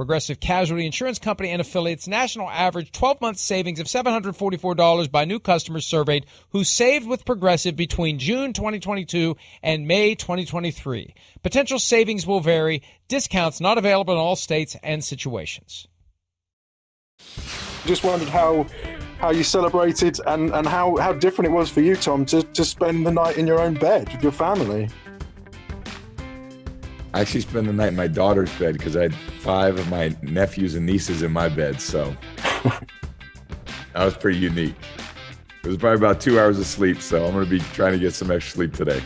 Progressive Casualty Insurance Company and affiliates national average 12 month savings of $744 by new customers surveyed who saved with Progressive between June 2022 and May 2023. Potential savings will vary, discounts not available in all states and situations. Just wondered how how you celebrated and, and how, how different it was for you, Tom, to, to spend the night in your own bed with your family. I actually spent the night in my daughter's bed because I had five of my nephews and nieces in my bed. So that was pretty unique. It was probably about two hours of sleep. So I'm going to be trying to get some extra sleep today.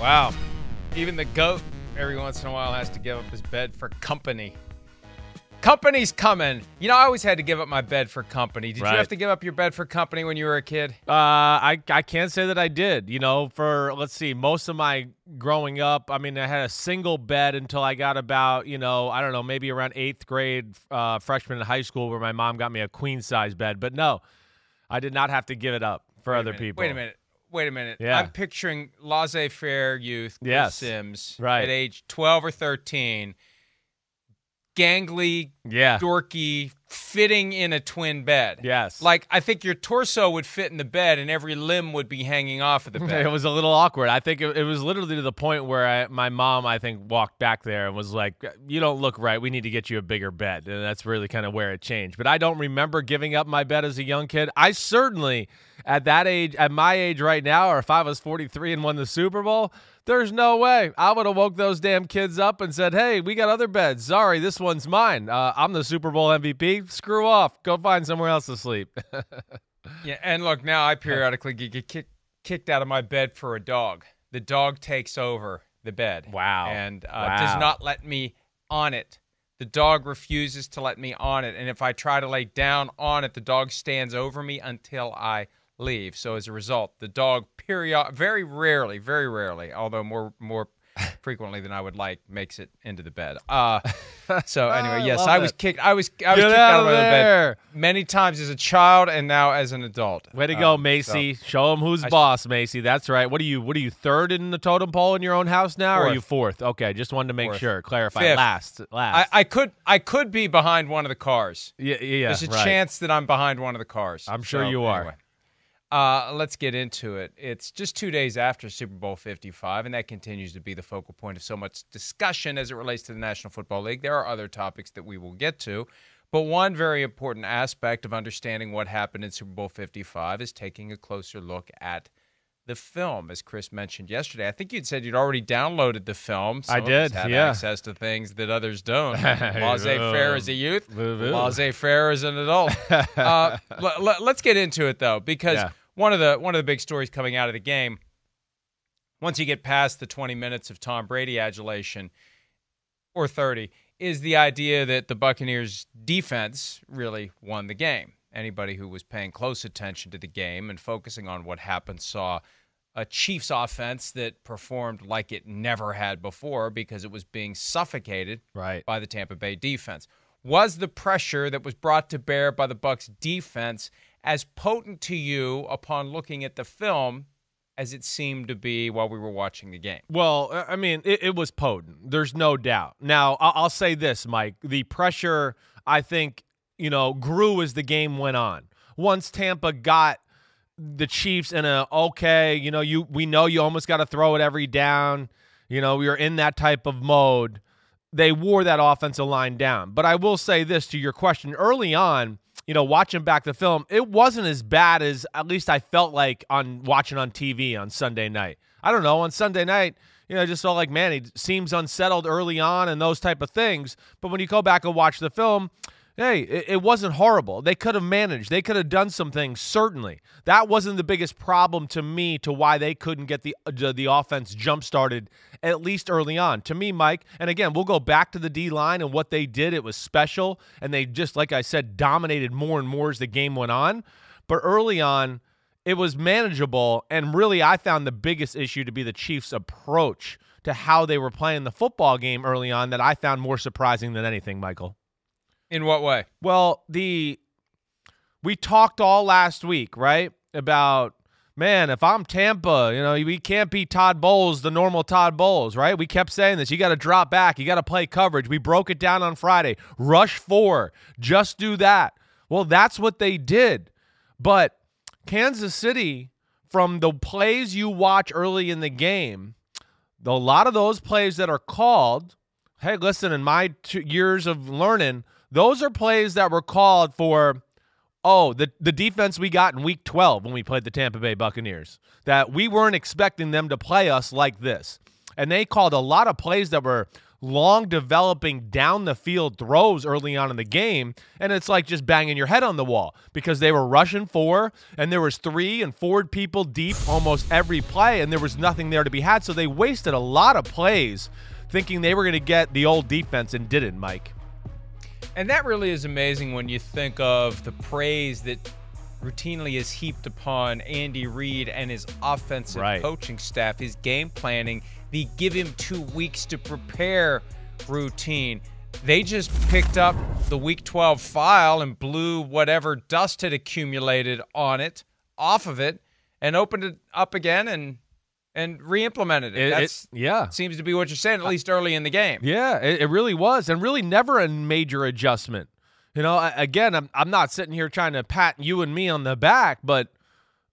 Wow. Even the goat every once in a while has to give up his bed for company. Company's coming. You know, I always had to give up my bed for company. Did Right. you have to give up your bed for company when you were a kid? Uh, I I can't say that I did. You know, for let's see, most of my growing up, I mean, I had a single bed until I got about you know I don't know maybe around eighth grade, uh, freshman in high school, where my mom got me a queen size bed. But no, I did not have to give it up for Wait other people. Wait a minute. Wait a minute. Yeah. I'm picturing laissez-faire youth, Chris Yes. Sims, Right. at age 12 or 13, gangly, Yeah. dorky, fitting in a twin bed. Yes. Like, I think your torso would fit in the bed and every limb would be hanging off of the bed. It was a little awkward. I think it, it was literally to the point where I, my mom, I think, walked back there and was like, "You don't look right. We need to get you a bigger bed." And that's really kind of where it changed. But I don't remember giving up my bed as a young kid. I certainly, at that age, at my age right now, or if I was 43 and won the Super Bowl, there's no way I would have woke those damn kids up and said, "Hey, we got other beds. Sorry, this one's mine. Uh, I'm the Super Bowl MVP. Screw off. Go find somewhere else to sleep." Yeah, and look, now I periodically get, get kick, kicked out of my bed for a dog. The dog takes over the bed. Wow. And uh, Wow. does not let me on it. The dog refuses to let me on it. And if I try to lay down on it, the dog stands over me until I leave. So as a result, the dog period very rarely, very rarely, although more more frequently than I would like, makes it into the bed. Uh so anyway, yes, love I was kicked I was I was Get kicked out out of my bed many times as a child and now as an adult. Way to go, Um, Macy. so- Show him who's I- boss, Macy. That's right. What are you? What are you? Third in the totem pole in your own house now, or are you fourth? Okay, just wanted to make Fourth. sure. Clarify. Fifth. Last. I, Last. I could I could be behind one of the cars. yeah, yeah. There's a right. chance that I'm behind one of the cars. I'm sure So, you are. anyway. Uh, let's get into it. It's just two days after Super Bowl 55, and that continues to be the focal point of so much discussion as it relates to the National Football League. There are other topics that we will get to, but one very important aspect of understanding what happened in Super Bowl 55 is taking a closer look at the film, as Chris mentioned yesterday. I think you'd said you'd already downloaded the film. Some I did, Have yeah. access to things that others don't. Laissez-faire as a youth, boo. laissez-faire as an adult. uh, l- l- let's get into it though, because Yeah. one of the one of the big stories coming out of the game, once you get past the 20 minutes of Tom Brady adulation, or 30, is the idea that the Buccaneers defense really won the game. Anybody who was paying close attention to the game and focusing on what happened saw a Chiefs offense that performed like it never had before because it was being suffocated Right. by the Tampa Bay defense. Was the pressure that was brought to bear by the Bucks defense as potent to you upon looking at the film as it seemed to be while we were watching the game? Well, I mean, it, it was potent. There's no doubt. Now, I'll, I'll say this, Mike. The pressure, I think, you know, grew as the game went on. Once Tampa got the Chiefs in a okay, you know, you we know you almost got to throw it every down. You know, we are in that type of mode. They wore that offensive line down. But I will say this to your question early on, you know, watching back the film, it wasn't as bad as at least I felt like on watching on TV on Sunday night. I don't know, on Sunday night, you know, I just felt like, man, he seems unsettled early on and those type of things. But when you go back and watch the film, hey, it, it, wasn't horrible. They could have managed. They could have done some things. Certainly, that wasn't the biggest problem to me to why they couldn't get the uh, the offense jump started at least early on. To me, Mike, and again, we'll go back to the D line and what they did. It was special, and they just like I said, dominated more and more as the game went on. But early on. It was manageable, and really, I found the biggest issue to be the Chiefs' approach to how they were playing the football game early on that I found more surprising than anything, Michael. In what way? Well, the we talked all last week, right? About man, if I'm Tampa, you know, we can't beat Todd Bowles, the normal Todd Bowles, right? We kept saying this. You got to drop back. You got to play coverage. We broke it down on Friday. Rush four. Just do that. Well, that's what they did. But Kansas City, from the plays you watch early in the game, a lot of those plays that are called, hey, listen, in my two years of learning, those are plays that were called for oh, the, the defense we got in week 12 when we played the Tampa Bay Buccaneers, that we weren't expecting them to play us like this. And they called a lot of plays that were long developing down the field throws early on in the game and it's like just banging your head on the wall because they were rushing four and there was three and four people deep almost every play and there was nothing there to be had so they wasted a lot of plays thinking they were going to get the old defense and didn't mike and that really is amazing when you think of the praise that routinely is heaped upon Andy Reid and his offensive right. coaching staff, his game planning, the give him two weeks to prepare routine. They just picked up the week 12 file and blew whatever dust had accumulated on it off of it and opened it up again and and re-implemented it. it That's it, yeah, seems to be what you're saying, at least early in the game. Yeah, it, it really was, and really never a major adjustment. You know, again, I'm I'm not sitting here trying to pat you and me on the back, but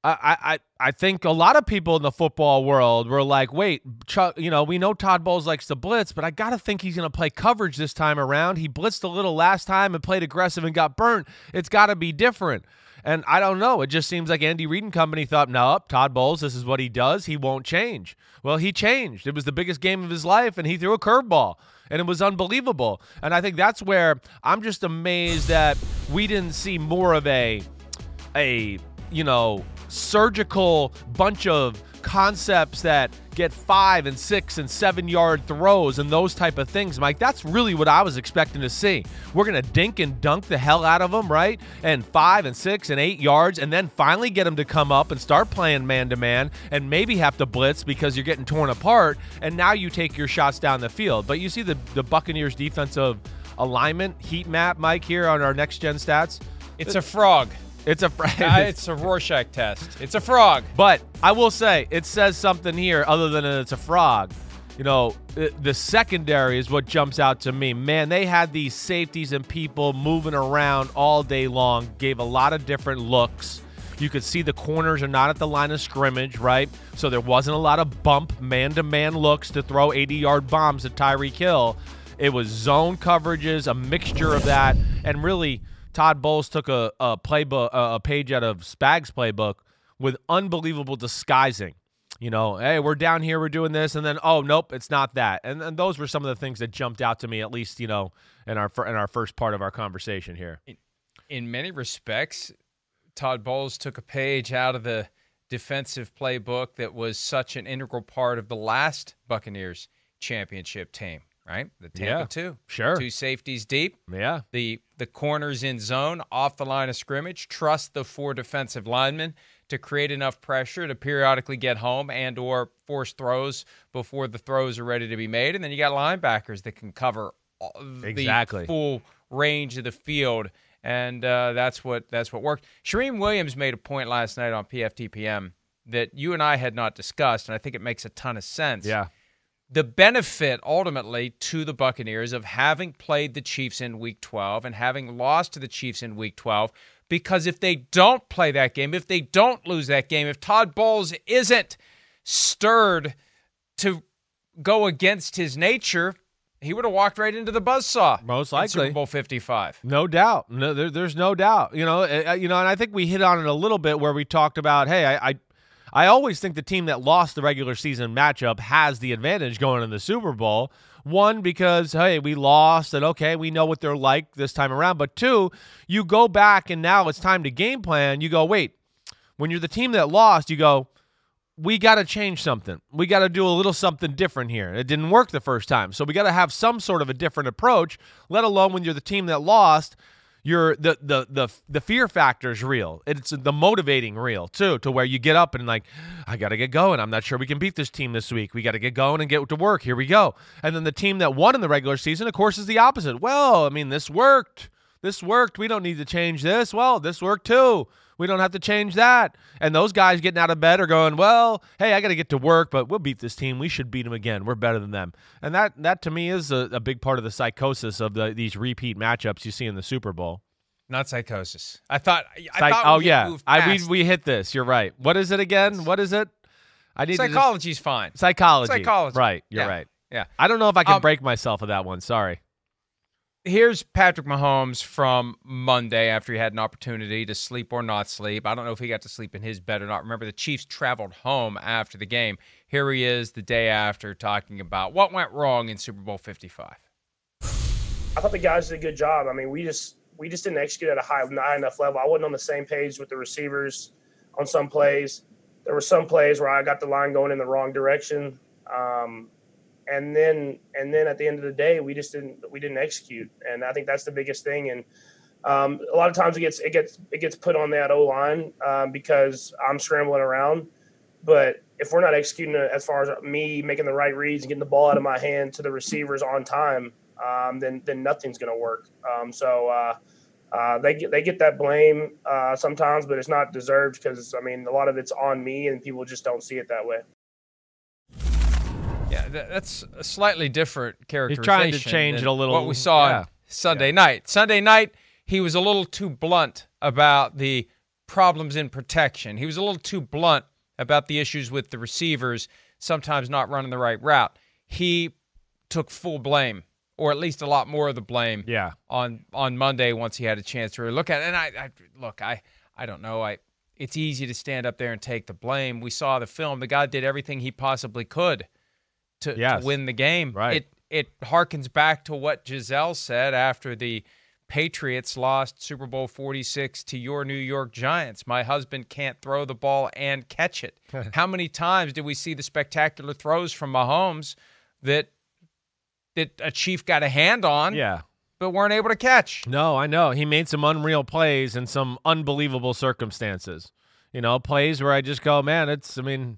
I I I think a lot of people in the football world were like, wait, Chuck, you know, we know Todd Bowles likes to blitz, but I got to think he's going to play coverage this time around. He blitzed a little last time and played aggressive and got burnt. It's got to be different. And I don't know. It just seems like Andy Reid and company thought, no, Todd Bowles, this is what he does. He won't change. Well, he changed. It was the biggest game of his life, and he threw a curveball, and it was unbelievable. And I think that's where I'm just amazed that we didn't see more of a, a you know, surgical bunch of concepts that get five and six and seven yard throws and those type of things, Mike. That's really what I was expecting to see. We're to dink and dunk the hell out of them, right? And five and six and eight yards, and then finally get them to come up and start playing man to man and maybe have to blitz because you're getting torn apart. And now you take your shots down the field. But you see the, the Buccaneers defensive alignment heat map, Mike, here on our next gen stats. It's a frog. It's a uh, it's a Rorschach test. It's a frog. But I will say it says something here other than it's a frog. You know, the secondary is what jumps out to me. Man, they had these safeties and people moving around all day long, gave a lot of different looks. You could see the corners are not at the line of scrimmage, right? So there wasn't a lot of bump man to man looks to throw 80 yard bombs at Tyreek Hill. It was zone coverages, a mixture of that, and really Todd Bowles took a, a playbook, a page out of Spag's playbook with unbelievable disguising. You know, hey, we're down here, we're doing this, and then oh nope, it's not that. And, and those were some of the things that jumped out to me, at least you know, in our in our first part of our conversation here. In, in many respects, Todd Bowles took a page out of the defensive playbook that was such an integral part of the last Buccaneers championship team right? The Tampa yeah, two, sure, two safeties deep. Yeah, the the corners in zone off the line of scrimmage. Trust the four defensive linemen to create enough pressure to periodically get home and or force throws before the throws are ready to be made. And then you got linebackers that can cover exactly full range of the field, and uh, that's what that's what worked. Charean Williams made a point last night on PFTPM that you and I had not discussed, and I think it makes a ton of sense. Yeah. The benefit ultimately to the Buccaneers of having played the Chiefs in Week 12 and having lost to the Chiefs in Week 12 because if they don't play that game, if they don't lose that game, if Todd Bowles isn't stirred to go against his nature, he would have walked right into the buzzsaw. Most likely. Super Bowl 55. No doubt. No, there, there's no doubt. You know, uh, you know, and I think we hit on it a little bit where we talked about, hey, I, I, I always think the team that lost the regular season matchup has the advantage going in the Super Bowl. One, because hey, we lost, and okay, we know what they're like this time around. But two, you go back and now it's time to game plan. You go, wait, when you're the team that lost, you go, we got to change something. We got to do a little something different here. It didn't work the first time. So we got to have some sort of a different approach, let alone when you're the team that lost, you're the the the the fear factor is real. It's the motivating real too, to where you get up and like, I got to get going. I'm not sure we can beat this team this week. We got to get going and get to work. Here we go. And then the team that won in the regular season, of course, is the opposite. Well, I mean, this worked. This worked. We don't need to change this. Well, this worked too. We don't have to change that. And those guys getting out of bed are going, well, hey, I got to get to work, but we'll beat this team. We should beat them again. We're better than them. And that, that to me is a, a big part of the psychosis of the, these repeat matchups you see in the Super Bowl. Not psychosis. I thought. I Psych- thought oh yeah, I we, we hit this. You're right. What is it again? What is it? I need to just- psychology's fine. psychology. Psychology. Right. You're Yeah. right. Yeah. I don't know if I can Um, break myself of that one. Sorry. Here's Patrick Mahomes from Monday after he had an opportunity to sleep or not sleep. I don't know if he got to sleep in his bed or not. Remember, the Chiefs traveled home after the game. Here he is the day after talking about what went wrong in Super Bowl 55. I thought the guys did a good job. I mean, we just we just didn't execute at a high, high enough level. I wasn't on the same page with the receivers on some plays. There were some plays where I got the line going in the wrong direction, um, and then and then at the end of the day, we just didn't we didn't execute. And I think that's the biggest thing. And um, a lot of times it gets it gets it gets put on that O line um, because I'm scrambling around. But if we're not executing as far as me making the right reads and getting the ball out of my hand to the receivers on time, um, then then nothing's going to work. Um, so uh, uh, they get they get that blame uh, sometimes, but it's not deserved because I mean a lot of it's on me, and people just don't see it that way. Yeah, th- that's a slightly different He's trying to change it a little. What we saw yeah. Sunday night. Sunday night, he was a little too blunt about the problems in protection. He was a little too blunt about the issues with the receivers sometimes not running the right route. He took full blame, or at least a lot more of the blame, Yeah. on on Monday once he had a chance to really look at it. And I, I look, I I don't know, I it's easy to stand up there and take the blame. We saw the film. The guy did everything he possibly could to, Yes. to win the game. Right. It it harkens back to what Gisele said after the Patriots lost Super Bowl 46 to your New York Giants. My husband can't throw the ball and catch it. How many times did we see the spectacular throws from Mahomes that that a chief got a hand on Yeah. but weren't able to catch? No, I know. He made some unreal plays in some unbelievable circumstances. You know, plays where I just go, man, it's, I mean,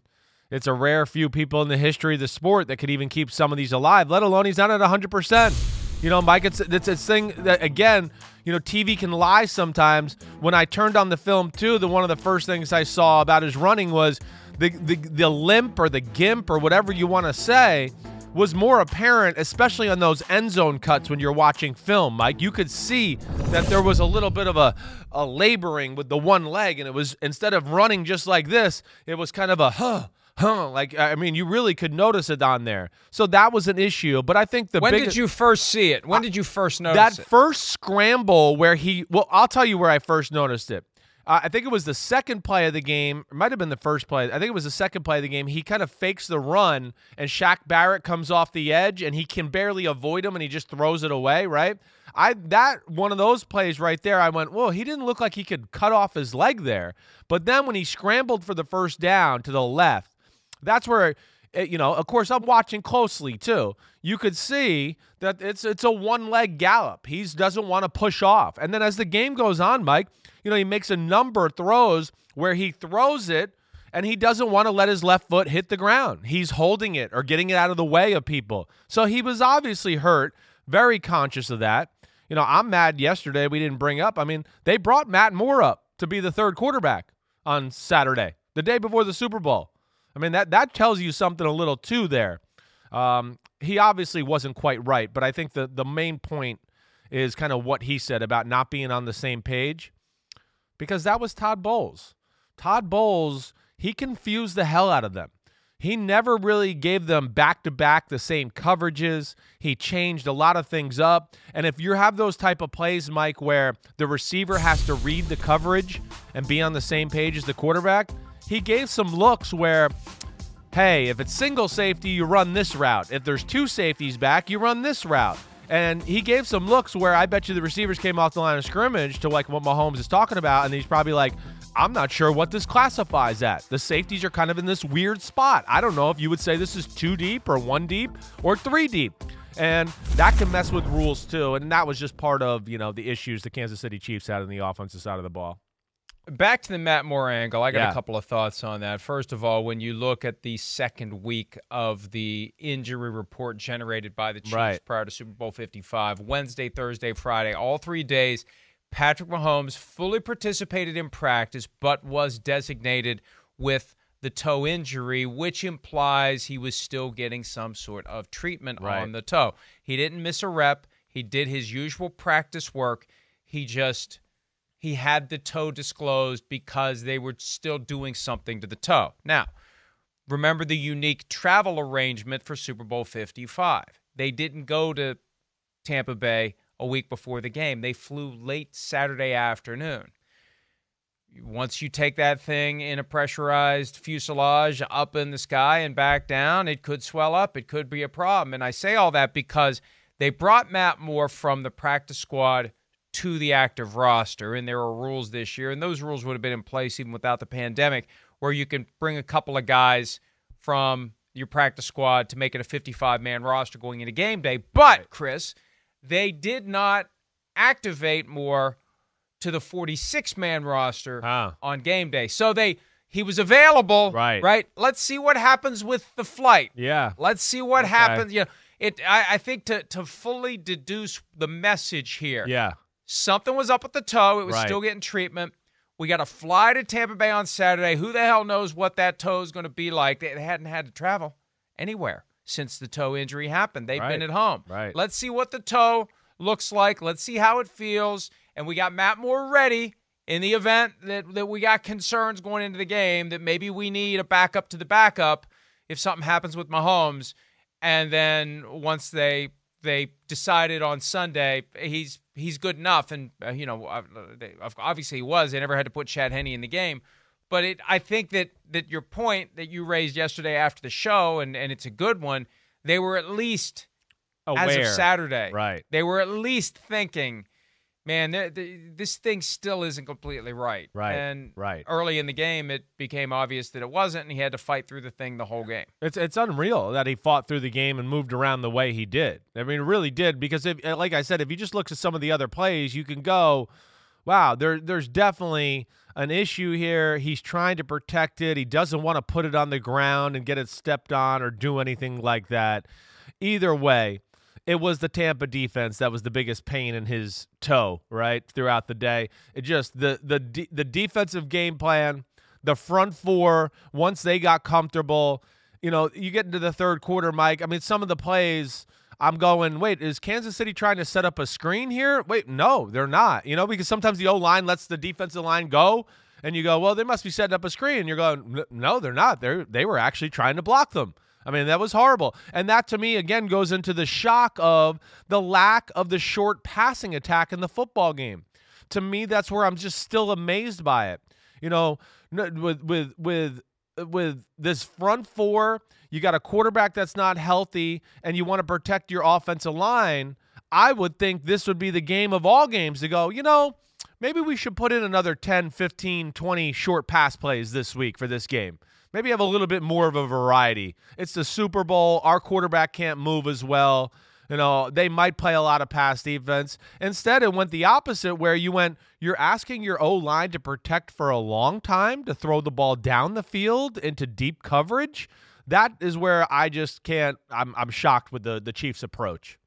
it's a rare few people in the history of the sport that could even keep some of these alive, let alone he's not at 100%. You know, Mike, it's, it's a thing that, again, you know, TV can lie sometimes. When I turned on the film, too, the one of the first things I saw about his running was the, the, the limp or the gimp or whatever you want to say was more apparent, especially on those end zone cuts when you're watching film, Mike. You could see that there was a little bit of a, a laboring with the one leg, and it was instead of running just like this, it was kind of a huh, huh. Like I mean, you really could notice it on there. So that was an issue. But I think the when biggest, did you first see it? When did you first notice that it? first scramble where he well i'll tell you where i first noticed it uh, i think it was the second play of the game it might have been the first play i think it was the second play of the game he kind of fakes the run and Shaq barrett comes off the edge and he can barely avoid him and he just throws it away right i that one of those plays right there i went whoa he didn't look like he could cut off his leg there but then when he scrambled for the first down to the left that's where you know of course i'm watching closely too. You could see that it's it's a one leg gallop. He doesn't want to push off. And then as the game goes on mike you know he makes a number of throws where he throws it and he doesn't want to let his left foot hit the ground. He's holding it or getting it out of the way of people. So he was obviously hurt very conscious of that. You know, I'm mad yesterday we didn't bring up. I mean, they brought Matt Moore up to be the third quarterback on Saturday, the day before the Super Bowl. I mean, that that tells you something a little too there. Um, he obviously wasn't quite right, but I think the the main point is kind of what he said about not being on the same page because that was Todd Bowles. Todd Bowles, he confused the hell out of them. He never really gave them back to back the same coverages. He changed a lot of things up. And if you have those type of plays, Mike, where the receiver has to read the coverage and be on the same page as the quarterback, he gave some looks where, hey, if it's single safety, you run this route. If there's two safeties back, you run this route. And he gave some looks where I bet you the receivers came off the line of scrimmage to like what Mahomes is talking about, and he's probably like, I'm not sure what this classifies at. The safeties are kind of in this weird spot. I don't know if you would say this is two deep or one deep or three deep. And that can mess with rules too. And that was just part of, you know, the issues the Kansas City Chiefs had on the offensive side of the ball. Back to the Matt Moore angle, I got Yeah. a couple of thoughts on that. First of all, when you look at the second week of the injury report generated by the Chiefs Right. prior to Super Bowl 55, Wednesday, Thursday, Friday, all three days, Patrick Mahomes fully participated in practice but was designated with the toe injury, which implies he was still getting some sort of treatment Right. on the toe. He didn't miss a rep. He did his usual practice work. He just he had the toe disclosed because they were still doing something to the toe. Now, remember the unique travel arrangement for Super Bowl 55. They didn't go to Tampa Bay a week before the game. They flew late Saturday afternoon. Once you take that thing in a pressurized fuselage up in the sky and back down, it could swell up. It could be a problem. And I say all that because they brought Matt Moore from the practice squad to the active roster. And there are rules this year, and those rules would have been in place even without the pandemic, where you can bring a couple of guys from your practice squad to make it a 55 man roster going into game day. But, Chris, they did not activate Moore to the 46 man roster Huh. on game day. So they he was available, Right. Right. Let's see what happens with the flight. Yeah. Let's see what Okay. happens. You know, it. I, I think to to fully deduce the message here. Yeah. Something was up with the toe. It was Right. still getting treatment. We got to fly to Tampa Bay on Saturday. Who the hell knows what that toe is going to be like? They, hadn't had to travel anywhere since the toe injury happened. They've Right. been at home. Right. Let's see what the toe looks like. Let's see how it feels. And we got Matt Moore ready in the event that, that we got concerns going into the game that maybe we need a backup to the backup if something happens with Mahomes. And then once they they decided on Sunday he's he's good enough, and uh, you know uh, obviously he was. They never had to put Chad Henne in the game, but it I think that that your point that you raised yesterday after the show, and and it's a good one. They were at least as Aware. of Saturday, Right. They were at least thinking, man, th- th- this thing still isn't completely right. Right, And right. early in the game, it became obvious that it wasn't, and he had to fight through the thing the whole game. It's it's unreal that he fought through the game and moved around the way he did. I mean, it really did because if, uh, like I said, if you just look at some of the other plays, you can go, "Wow, there there's definitely an issue here. He's trying to protect it. He doesn't want to put it on the ground and get it stepped on or do anything like that." Either way, it was the Tampa defense that was the biggest pain in his toe, right? Throughout the day. It just the the the defensive game plan, the front four, once they got comfortable, you know, you get into the third quarter, Mike. I mean, some of the plays I'm going, wait, is Kansas City trying to set up a screen here? Wait, no, they're not. You know, because sometimes the O line lets the defensive line go, and you go, well, they must be setting up a screen. And you're going, no, they're not. They they were actually trying to block them. I mean, that was horrible. And that to me, again, goes into the shock of the lack of the short passing attack in the football game. To me, that's where I'm just still amazed by it. You know, with with with with this front four, you got a quarterback that's not healthy, and you want to protect your offensive line. I would think this would be the game of all games to go, you know, maybe we should put in another 10, 15, 20 short pass plays this week for this game. Maybe have a little bit more of a variety. It's the Super Bowl. Our quarterback can't move as well. You know, they might play a lot of pass defense. Instead, it went the opposite, where you went, you're asking your O line to protect for a long time, to throw the ball down the field into deep coverage. That is where I just can't. I'm, I'm shocked with the, the Chiefs' approach.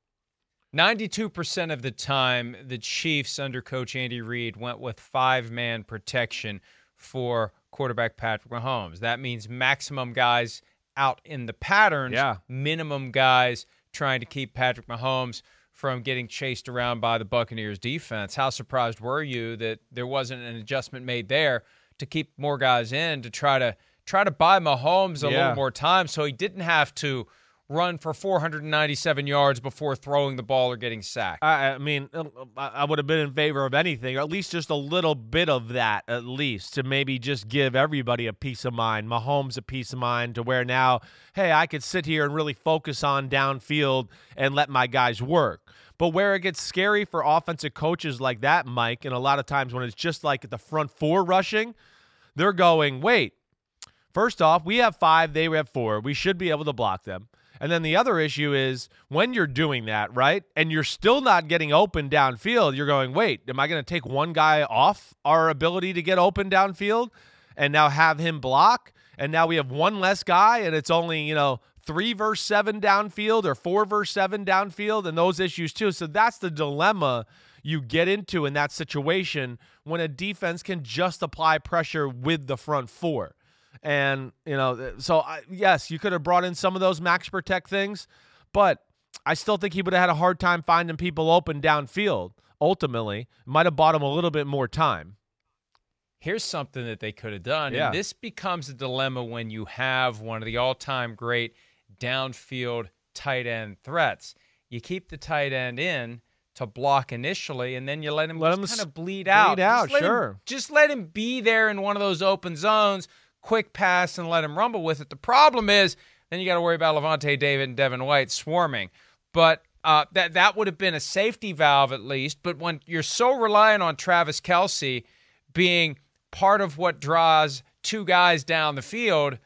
92% of the time, the Chiefs under coach Andy Reid went with five man protection for quarterback Patrick Mahomes. That means maximum guys out in the patterns, Yeah. minimum guys trying to keep Patrick Mahomes from getting chased around by the Buccaneers defense. How surprised were you that there wasn't an adjustment made there to keep more guys in to try to try to buy Mahomes a Yeah. little more time so he didn't have to run for 497 yards before throwing the ball or getting sacked? I, I mean, uh, I would have been in favor of anything, or at least just a little bit of that, at least to maybe just give everybody a peace of mind, Mahomes a peace of mind, to where now, hey, I could sit here and really focus on downfield and let my guys work. But where it gets scary for offensive coaches like that, Mike, and a lot of times when it's just like the front four rushing, they're going, wait, First off, we have five, they have four. We should be able to block them. And then the other issue is when you're doing that, right? And you're still not getting open downfield, you're going, wait, am I going to take one guy off our ability to get open downfield and now have him block? And now we have one less guy and it's only, you know, three verse seven downfield or four verse seven downfield and those issues too. So that's the dilemma you get into in that situation when a defense can just apply pressure with the front four. And, you know, so I, yes, you could have brought in some of those max protect things, but I still think he would have had a hard time finding people open downfield. Ultimately, might have bought him a little bit more time. Here's something that they could have done. Yeah. And this becomes a dilemma when you have one of the all time great downfield tight end threats. You keep the tight end in to block initially, and then you let him Let just him kind of bleed out. bleed out. just let him- sure. just let him be there in one of those open zones, quick pass, and let him rumble with it. The problem is then you got to worry about Lavonte David and Devin White swarming. But uh, that that would have been a safety valve at least. But when you're so reliant on Travis Kelce being part of what draws two guys down the field,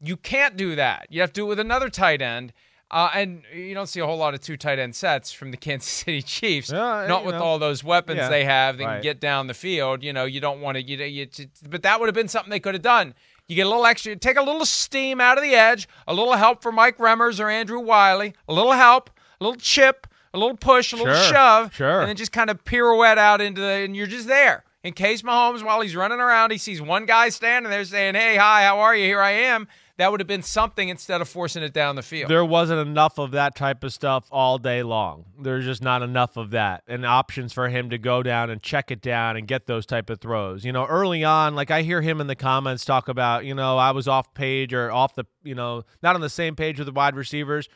you can't do that. You have to do it with another tight end. Uh, and you don't see a whole lot of two tight end sets from the Kansas City Chiefs. Yeah, not with know. all those weapons Yeah, they have that right. can get down the field. You know, you don't want to. You, you, but that would have been something they could have done. You get a little extra, take a little steam out of the edge, a little help for Mike Remmers or Andrew Wylie, a little help, a little chip, a little push, a little Sure, shove, sure. and then just kind of pirouette out into the, and you're just there. In case Mahomes, while he's running around, he sees one guy standing there saying, "Hey, hi, how are you? Here I am." That would have been something instead of forcing it down the field. There wasn't enough of that type of stuff all day long. There's just not enough of that and options for him to go down and check it down and get those type of throws. You know, early on, like I hear him in the comments talk about, you know, I was off page or off the, you know, not on the same page with the wide receivers.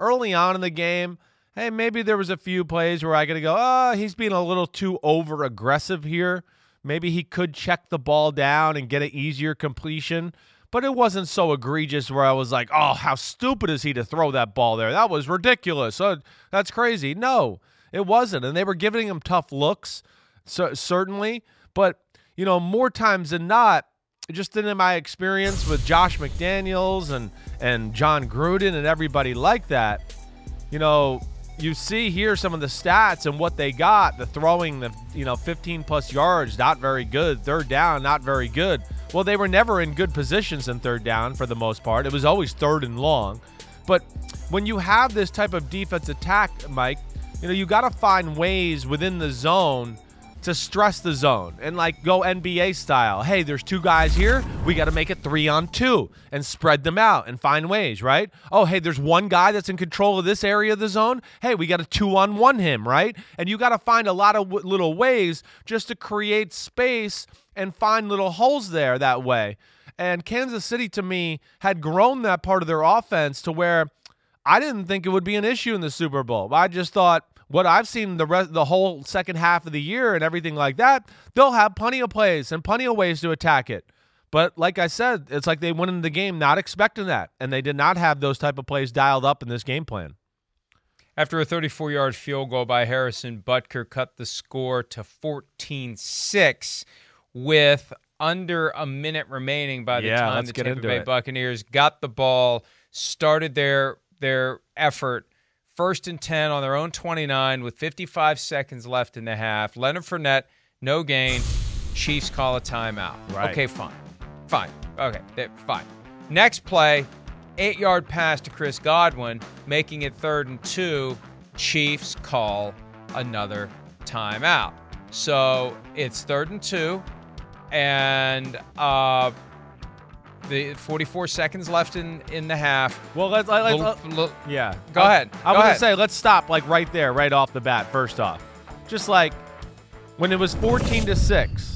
Early on in the game, hey, maybe there was a few plays where I got to go, oh, he's being a little too over aggressive here. Maybe he could check the ball down and get an easier completion. But it wasn't so egregious where I was like, oh, how stupid is he to throw that ball there? That was ridiculous. Oh, that's crazy. No, it wasn't. And they were giving him tough looks, so, certainly. But, you know, more times than not, just in my experience with Josh McDaniels and, and John Gruden and everybody like that, you know, you see here some of the stats and what they got. The throwing, the you know, 15 plus yards, not very good. Third down, not very good. Well, they were never in good positions in third down for the most part. It was always third and long. But when you have this type of defense attack, Mike, you know, you got to find ways within the zone to stress the zone and like go NBA style. Hey, there's two guys here. We got to make it three on two and spread them out and find ways, right? Oh, hey, there's one guy that's in control of this area of the zone. Hey, we got to two on one him, right? And you got to find a lot of w- little ways just to create space and find little holes there that way. And Kansas City, to me, had grown that part of their offense to where I didn't think it would be an issue in the Super Bowl. I just thought what I've seen the rest, the whole second half of the year and everything like that, they'll have plenty of plays and plenty of ways to attack it. But like I said, it's like they went into the game not expecting that, and they did not have those type of plays dialed up in this game plan. After a 34 yard field goal by Harrison, Butker cut the score to 14 6 with under a minute remaining by the Yeah, time the Tampa Bay it. Buccaneers got the ball, started their their effort. First and 10 on their own 29 with 55 seconds left in the half. Leonard Fournette, no gain. Chiefs call a timeout. Right. Okay, fine. Fine. Okay, fine. Next play, eight yard pass to Chris Godwin, making it third and two. Chiefs call another timeout. So it's third and two, and uh, the 44 seconds left in in the half. Well, let's, let's, little- yeah. Go I- ahead. I was gonna say let's stop like right there, right off the bat. First off, just like when it was 14 to six.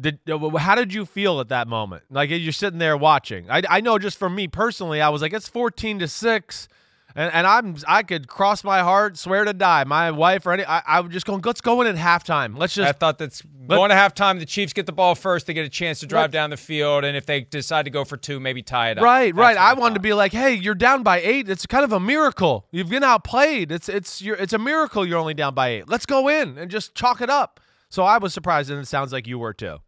Did uh, how did you feel at that moment? Like you're sitting there watching. I, I know just for me personally, I was like, it's 14 to six, and, and I'm I could cross my heart, swear to die, my wife or any. I, I would just go, let's go in at halftime. Let's just I thought that's Let- going to halftime. The Chiefs get the ball first. They get a chance to drive down the field, and if they decide to go for two, maybe tie it up. Right, That's right. what I wanted to be like, hey, you're down by eight. It's kind of a miracle. You've been outplayed. It's it's you're, it's a miracle you're only down by eight. Let's go in and just chalk it up. So I was surprised, and it sounds like you were too.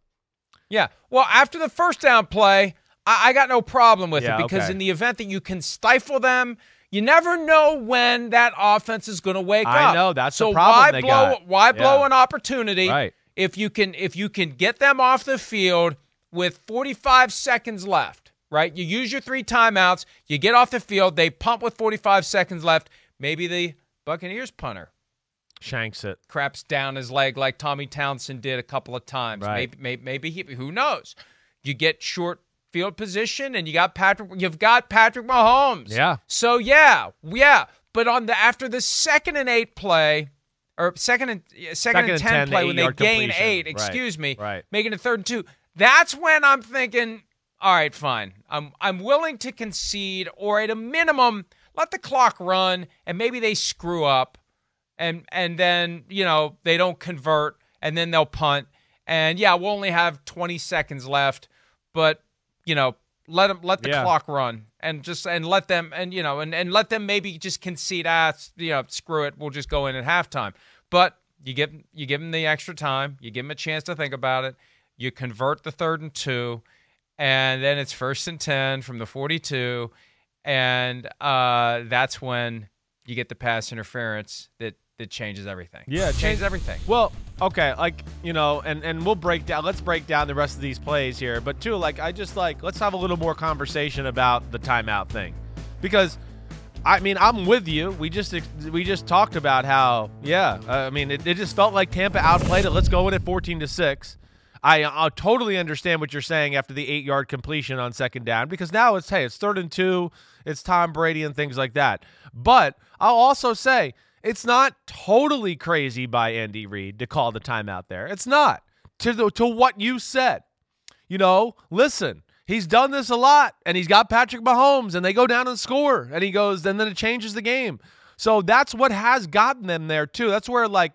Yeah. Well, after the first down play, I, I got no problem with Yeah, it because okay. in the event that you can stifle them, you never know when that offense is going to wake I up. I know, that's the problem why they blow? got. Why blow Yeah. an opportunity? Right. If you can, if you can get them off the field with 45 seconds left, right? You use your three timeouts. You get off the field. They pump with 45 seconds left. Maybe the Buccaneers punter Shanks it. craps down his leg like Tommy Townsend did a couple of times. Right. Maybe, maybe, maybe he, who knows? You get short field position, and you got Patrick. You've got Patrick Mahomes. Yeah. So yeah, yeah. But on the after the second and eight play, or second and second, Second and ten, 10, play when they gain eight. Right. Excuse me. Right. Making it third and two. That's when I'm thinking. All right, fine. I'm I'm willing to concede, or at a minimum, let the clock run, and maybe they screw up and and then you know they don't convert and then they'll punt and yeah we'll only have 20 seconds left but you know let them let the Yeah. clock run and just and let them and you know and, and let them maybe just concede ah you know screw it we'll just go in at halftime but you give you give them the extra time you give them a chance to think about it you convert the third and two and then it's first and 10 from the 42 and uh, that's when you get the pass interference that that changes everything. Yeah, it changes everything. Well, okay, like you know, and and we'll break down. Let's break down the rest of these plays here. But too, like I just like let's have a little more conversation about the timeout thing, because. I mean, I'm with you. We just we just talked about how, yeah. uh, I mean, it, it just felt like Tampa outplayed it. Let's go in at 14 to six. I I totally understand what you're saying after the eight yard completion on second down because now it's hey, it's third and two, it's Tom Brady and things like that. But I'll also say it's not totally crazy by Andy Reid to call the timeout there. It's not to the, to what you said. You know, listen, he's done this a lot, and he's got Patrick Mahomes, and they go down and score, and he goes, and then it changes the game. So that's what has gotten them there too. That's where like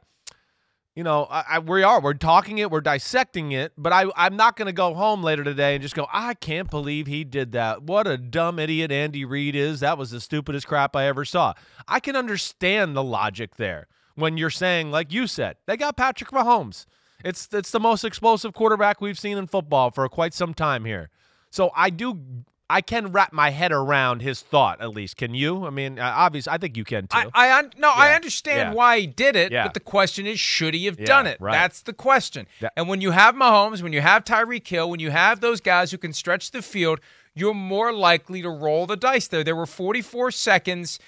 you know, I, I, we are. We're talking it. We're dissecting it. But I, I'm not going to go home later today and just go, I can't believe he did that. What a dumb idiot Andy Reid is. That was the stupidest crap I ever saw. I can understand the logic there when you're saying, like you said, they got Patrick Mahomes. It's it's the most explosive quarterback we've seen in football for quite some time here. So I do. I can wrap my head around his thought at least. Can you? I mean, uh, obviously, I think you can too. I, I un- no, I understand yeah. why he did it, Yeah. but the question is, should he have Yeah, done it? right. That's the question. That- and when you have Mahomes, when you have Tyreek Hill, when you have those guys who can stretch the field, you're more likely to roll the dice there. There were 44 seconds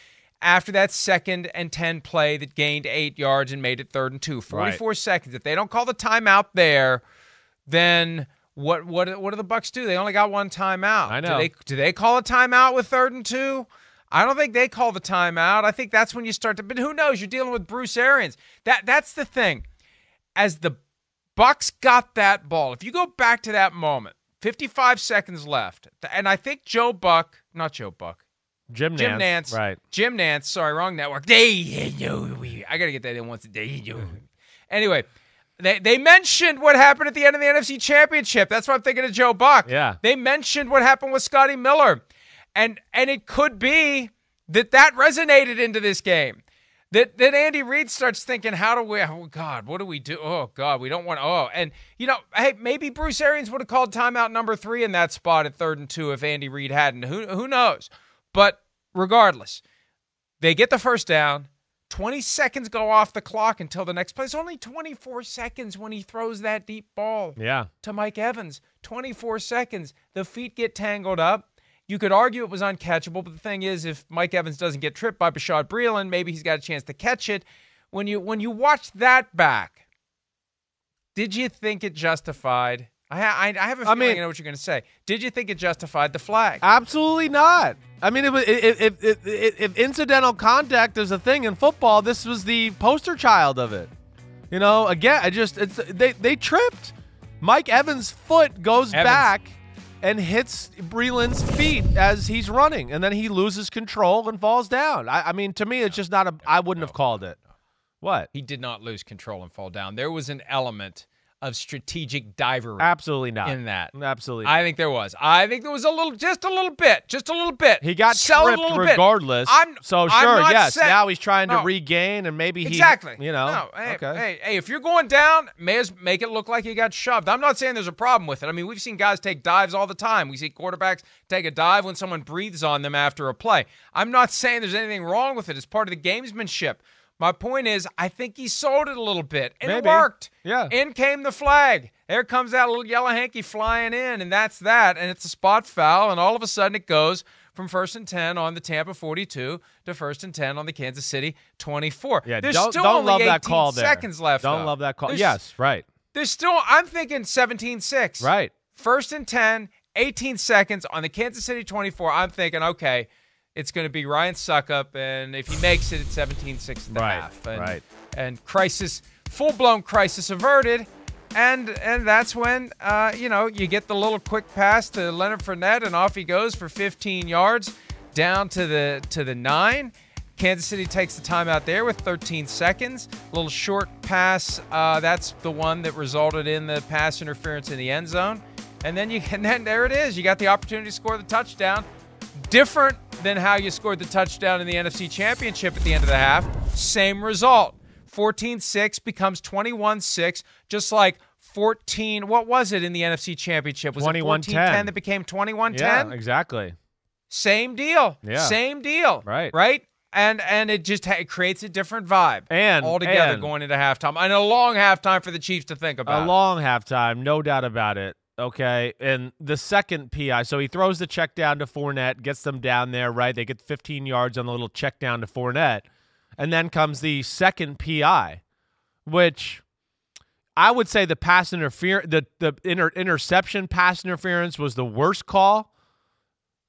after that second and 10 play that gained eight yards and made it third and two. 44 seconds. If they don't call the timeout there, then what what what do the Bucks do? They only got one timeout. I Do know. they do they call a timeout with third and two? I don't think they call the timeout. I think that's when you start to. But who knows? You're dealing with Bruce Arians. That that's the thing. As the Bucks got that ball, if you go back to that moment, 55 seconds left, and I think Joe Buck, not Joe Buck, Jim Nantz. Jim Nantz, Right. Jim Nantz. Sorry, wrong network. They, I gotta get that in once a day. Anyway, they they mentioned what happened at the end of the NFC Championship. That's why I'm thinking of Joe Buck. Yeah. They mentioned what happened with Scotty Miller, and and it could be that that resonated into this game. That that Andy Reid starts thinking, how do we? Oh God, what do we do? Oh God, we don't want. Oh, and you know, hey, maybe Bruce Arians would have called timeout number three in that spot at third and two if Andy Reid hadn't. Who who knows? But regardless, they get the first down. 20 seconds go off the clock until the next play. It's only 24 seconds when he throws that deep ball Yeah. to Mike Evans. 24 seconds. The feet get tangled up. You could argue it was uncatchable, but the thing is, if Mike Evans doesn't get tripped by Bashaud Breeland, maybe he's got a chance to catch it. When you when you watch that back, did you think it justified? I I, I have a feeling I, mean, I know what you're going to say. Did you think it justified the flag? Absolutely not. I mean, if, if, if, if incidental contact is a thing in football, this was the poster child of it. You know, again, I just it's they they tripped. Mike Evans' foot goes Evans. back and hits Breeland's feet as he's running, and then he loses control and falls down. I, I mean, to me, it's just not a. I wouldn't have called it. What? He did not lose control and fall down. There was an element of strategic divery. Absolutely not. In that. Absolutely. I think there was. I think there was a little, just a little bit, just a little bit. He got Sell tripped little bit. regardless. I'm, so I'm sure, not yes. saying- now he's trying to No. regain, and maybe he Exactly. You know. No, hey, okay. hey, hey, if you're going down, may as make it look like you got shoved. I'm not saying there's a problem with it. I mean, we've seen guys take dives all the time. We see quarterbacks take a dive when someone breathes on them after a play. I'm not saying there's anything wrong with it. It's part of the gamesmanship. My point is, I think he sold it a little bit, and Maybe. it worked. Yeah. In came the flag. There comes that little yellow hanky flying in, and that's that. And it's a spot foul, and all of a sudden it goes from first and 10 on the Tampa 42 to first and 10 on the Kansas City 24. Yeah. There's don't still don't only love 18 that call there. seconds left. Don't though. love that call. There's- yes. Right. There's still, I'm thinking 17 6. Right. First and 10, 18 seconds on the Kansas City 24. I'm thinking, okay, it's going to be Ryan Succop, and if he makes it, it's 17 6 at the Right, half. And, right. And crisis, full blown crisis averted. And and that's when uh, you know you get the little quick pass to Leonard Fournette, and off he goes for 15 yards down to the to the nine. Kansas City takes the timeout there with 13 seconds. A little short pass. Uh, that's the one that resulted in the pass interference in the end zone. And then you and then there it is. You got the opportunity to score the touchdown. Different than how you scored the touchdown in the NFC Championship at the end of the half. Same result. 14-6 becomes 21-6, just like 14. What was it in the NFC Championship? Was it 21-10. 14-10 that became 21-10? Yeah. Exactly. Same deal. Yeah. Same deal. Right. Right. And and it just ha- it creates a different vibe And- altogether and- going into halftime and a long halftime for the Chiefs to think about. A long halftime, no doubt about it. Okay. And the second PI, so he throws the check down to Fournette, gets them down there, right? They get 15 yards on the little check down to Fournette. And then comes the second PI, which I would say the pass interference, the, the inter- interception pass interference was the worst call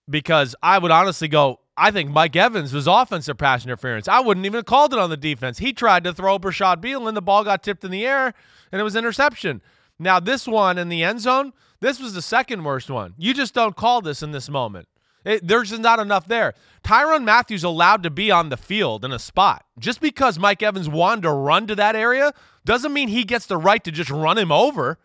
because I would honestly go, I think Mike Evans was offensive pass interference. I wouldn't even have called it on the defense. He tried to throw Bashaud Breeland and the ball got tipped in the air and it was interception. Now, this one in the end zone, this was the second worst one. You just don't call this in this moment. It, there's just not enough there. Tyrann Mathieu allowed to be on the field in a spot. Just because Mike Evans wanted to run to that area doesn't mean he gets the right to just run him over.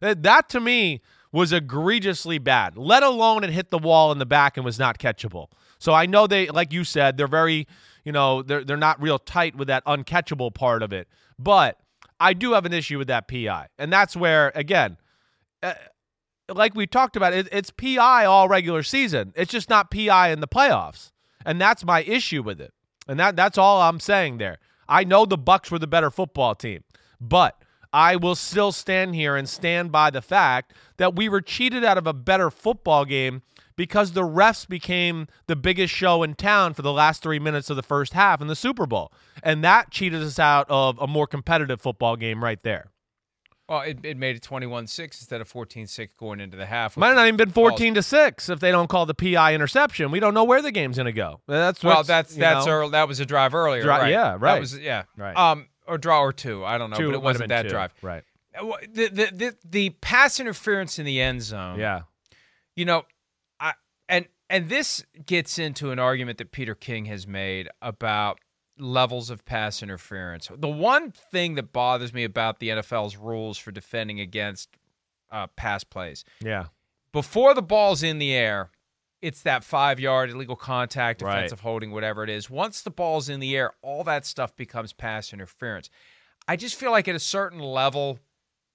That, that to me was egregiously bad, let alone it hit the wall in the back and was not catchable. So I know they, like you said, they're very, you know, they're, they're not real tight with that uncatchable part of it. But I do have an issue with that PI. And that's where, again, uh, like we talked about, it, it's PI all regular season. It's just not PI in the playoffs. And that's my issue with it. And that that's all I'm saying there. I know the Bucs were the better football team, but I will still stand here and stand by the fact that we were cheated out of a better football game because the refs became the biggest show in town for the last three minutes of the first half in the Super Bowl. And that cheated us out of a more competitive football game right there. Well, it, it made it 21-6 instead of 14-6 going into the half. Might have not even been Calls. 14 to 6 if they don't call the PI interception. We don't know where the game's going to go. That's Well, that's that's know, early, that was a drive earlier, Dri- right? yeah, That right. was yeah, Right. Um, or draw or two. I don't know, two, but it wasn't that two. drive. Right. Uh, The, the the the pass interference in the end zone. Yeah. you know, I and and this gets into an argument that Peter King has made about levels of pass interference. The one thing that bothers me about the NFL's rules for defending against uh, pass plays Yeah. before the ball's in the air, it's that five yard illegal contact, Right. holding, whatever it is. Once the ball's in the air, all that stuff becomes pass interference. I just feel like at a certain level,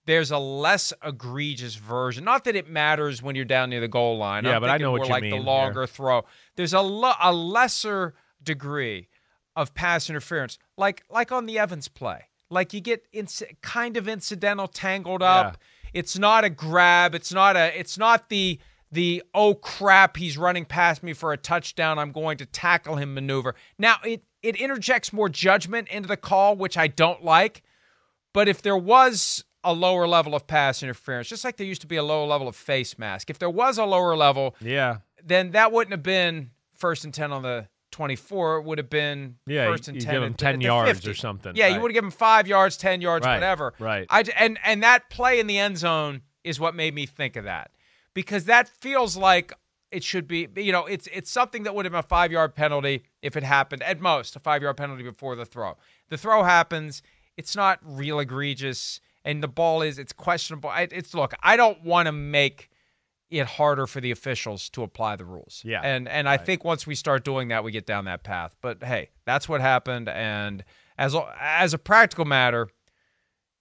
there's a less egregious version. Not that it matters when you're down near the goal line. Yeah, I'm but I know what you like mean the here. longer throw. There's a lo- a lesser degree of pass interference, like like on the Evans play. Like you get inc- kind of incidental, tangled up. It's not a grab. It's not a. It's not the the oh crap, he's running past me for a touchdown, I'm going to tackle him maneuver. Now it it interjects more judgment into the call, which I don't like. But if there was a lower level of pass interference, just like there used to be a lower level of face mask, if there was a lower level, Yeah. then that wouldn't have been first and 10 on the 24. It would have been Yeah, first and you 10 give him 10 at yards 50. or something. Yeah, you would have given him five yards, 10 yards, Right, whatever. right. I, and, and that play in the end zone is what made me think of that because that feels like it should be, you know, it's, it's something that would have been a five yard penalty if it happened at most, a five yard penalty before the throw. The throw happens. It's not real egregious. And the ball is, it's questionable. I, it's, look, I don't want to make it harder for the officials to apply the rules. Yeah. And and I think once we start doing that, we get down that path. But hey, that's what happened. And as as a practical matter,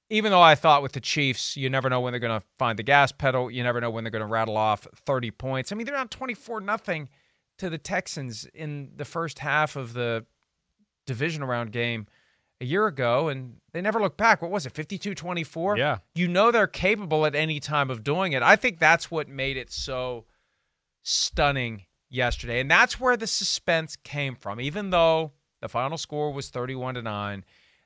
even though I thought with the Chiefs, you never know when they're going to find the gas pedal. You never know when they're going to rattle off 30 points. I mean, they're on 24 nothing to the Texans in the first half of the divisional round game a year ago, and they never looked back. What was it, 52 24? Yeah. You know they're capable at any time of doing it. I think that's what made it so stunning yesterday. And that's where the suspense came from. Even though the final score was 31 to 9,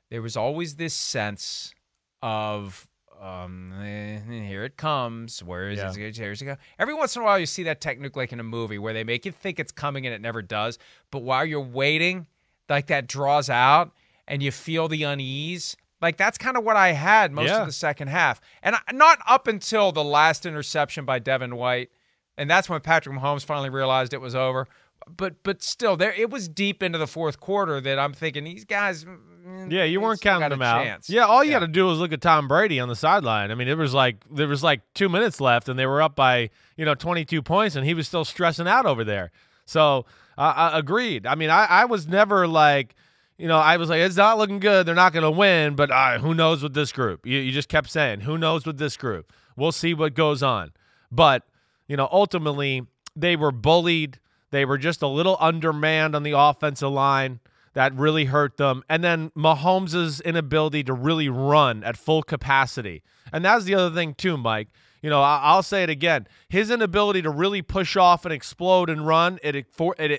there was always this sense of um, eh, here it comes. Where is Yeah. it? Here's it go. Every once in a while, you see that technique like in a movie where they make you think it's coming and it never does. But while you're waiting, like that draws out and you feel the unease. Like that's kind of what I had most Yeah. of the second half, and I, not up until the last interception by Devin White, and that's when Patrick Mahomes finally realized it was over. But but still, there it was deep into the fourth quarter that I'm thinking these guys. mm, Yeah, you weren't counting them out. chance. Yeah, all you got to do is look at Tom Brady on the sideline. I mean, it was like there was like two minutes left, and they were up by you know 22 points, and he was still stressing out over there. So uh, I agreed. I mean, I, I was never like, you know, I was like, it's not looking good. They're not going to win, but uh, who knows with this group? You, you just kept saying, who knows with this group? We'll see what goes on. But you know, ultimately, they were bullied. They were just a little undermanned on the offensive line. That really hurt them. And then Mahomes' inability to really run at full capacity. And that's the other thing, too, Mike. You know, I- I'll say it again. His inability to really push off and explode and run, it it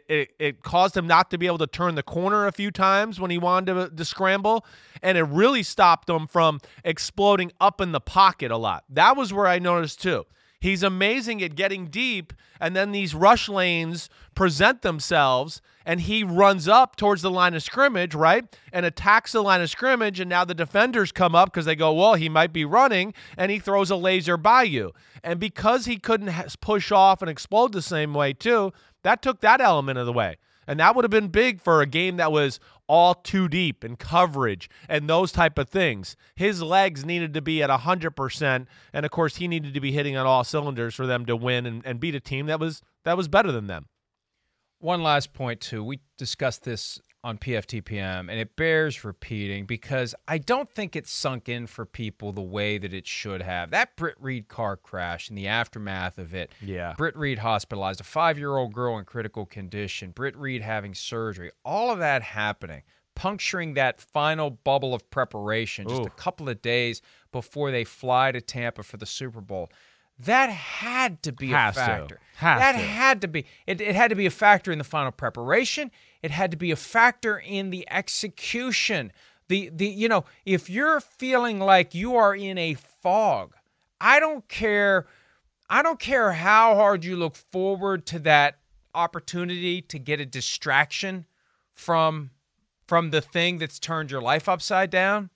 it it caused him not to be able to turn the corner a few times when he wanted to, to scramble, and it really stopped him from exploding up in the pocket a lot. That was where I noticed too. He's amazing at getting deep, and then these rush lanes present themselves, and he runs up towards the line of scrimmage, right? And attacks the line of scrimmage, and now the defenders come up because they go, well, he might be running, and he throws a laser by you. And because he couldn't push off and explode the same way, too, that took that element of the way. And that would have been big for a game that was all too deep and coverage and those type of things. His legs needed to be at 100% and of course he needed to be hitting on all cylinders for them to win and, and beat a team that was that was better than them. One last point, too. We discussed this on PFTPM, and it bears repeating because I don't think it sunk in for people the way that it should have. That Britt Reid car crash and the aftermath of it. Yeah. Britt Reid hospitalized, a five year old girl in critical condition, Britt Reid having surgery, all of that happening, puncturing that final bubble of preparation just Ooh. a couple of days before they fly to Tampa for the Super Bowl. That had to be Has a to. factor. That to. had to be. It, it had to be a factor in the final preparation. It had to be a factor in the execution. The the you know, if you're feeling like you are in a fog, I don't care I don't care how hard you look forward to that opportunity to get a distraction from from the thing that's turned your life upside down.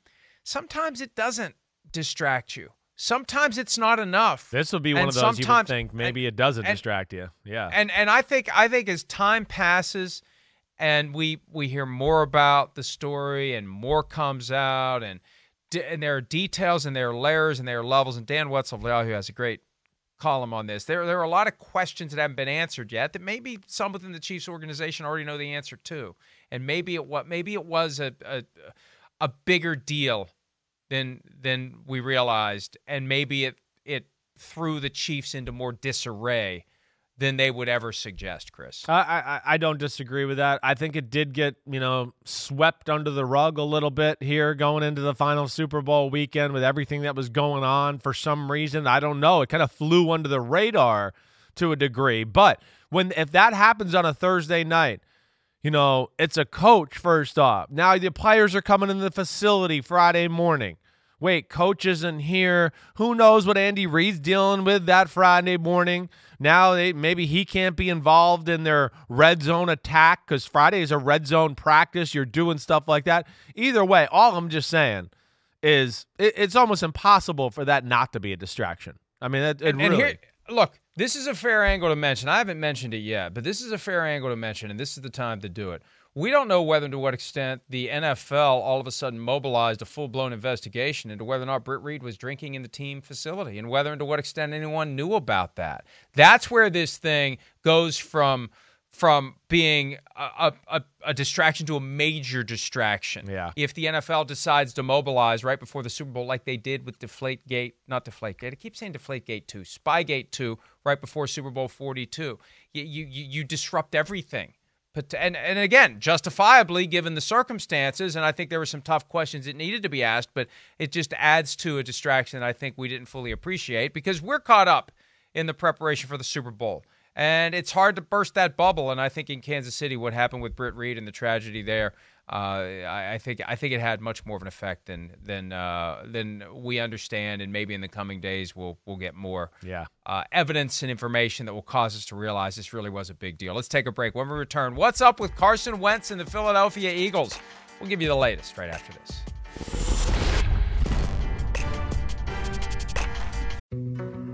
Sometimes it doesn't distract you. Sometimes it's not enough. This will be one And of those you would think maybe and- it doesn't and- distract you. Yeah. and and I think I think as time passes and we we hear more about the story and more comes out and and there are details and there are layers and there are levels and Dan Wetzel Yahoo has a great column on this. There there are a lot of questions that haven't been answered yet that maybe some within the Chiefs organization already know the answer to. And maybe it what maybe it was a a, a bigger deal than than we realized and maybe it it threw the Chiefs into more disarray than they would ever suggest, Chris. I, I I don't disagree with that. I think it did get you know swept under the rug a little bit here going into the final Super Bowl weekend with everything that was going on. For some reason, I don't know. It kind of flew under the radar to a degree. But when if that happens on a Thursday night, you know, it's a coach first off. Now the players are coming in the facility Friday morning. Wait, coach isn't here. Who knows what Andy Reid's dealing with that Friday morning? Now they, maybe he can't be involved in their red zone attack because Friday is a red zone practice. You're doing stuff like that. Either way, all I'm just saying is it, it's almost impossible for that not to be a distraction. I mean, it, it and, and really. here, look, this is a fair angle to mention. I haven't mentioned it yet, but this is a fair angle to mention, and this is the time to do it. We don't know whether and to what extent the NFL all of a sudden mobilized a full blown investigation into whether or not Britt Reid was drinking in the team facility and whether and to what extent anyone knew about that. That's where this thing goes from from being a, a, a, distraction to a major distraction. Yeah. If the NFL decides to mobilize right before the Super Bowl, like they did with Deflategate, not Deflategate, I keep saying Deflategate 2, Spygate 2, right before Super Bowl 42, you, you, you disrupt everything But, and and again, justifiably given the circumstances, and I think there were some tough questions that needed to be asked, but it just adds to a distraction that I think we didn't fully appreciate because we're caught up in the preparation for the Super Bowl. And it's hard to burst that bubble. And I think in Kansas City, what happened with Britt Reid and the tragedy there, uh, I, I, think I think it had much more of an effect than than uh, than we understand, and maybe in the coming days we'll we'll get more yeah. uh, evidence and information that will cause us to realize this really was a big deal. Let's take a break. When we return, what's up with Carson Wentz and the Philadelphia Eagles? We'll give you the latest right after this.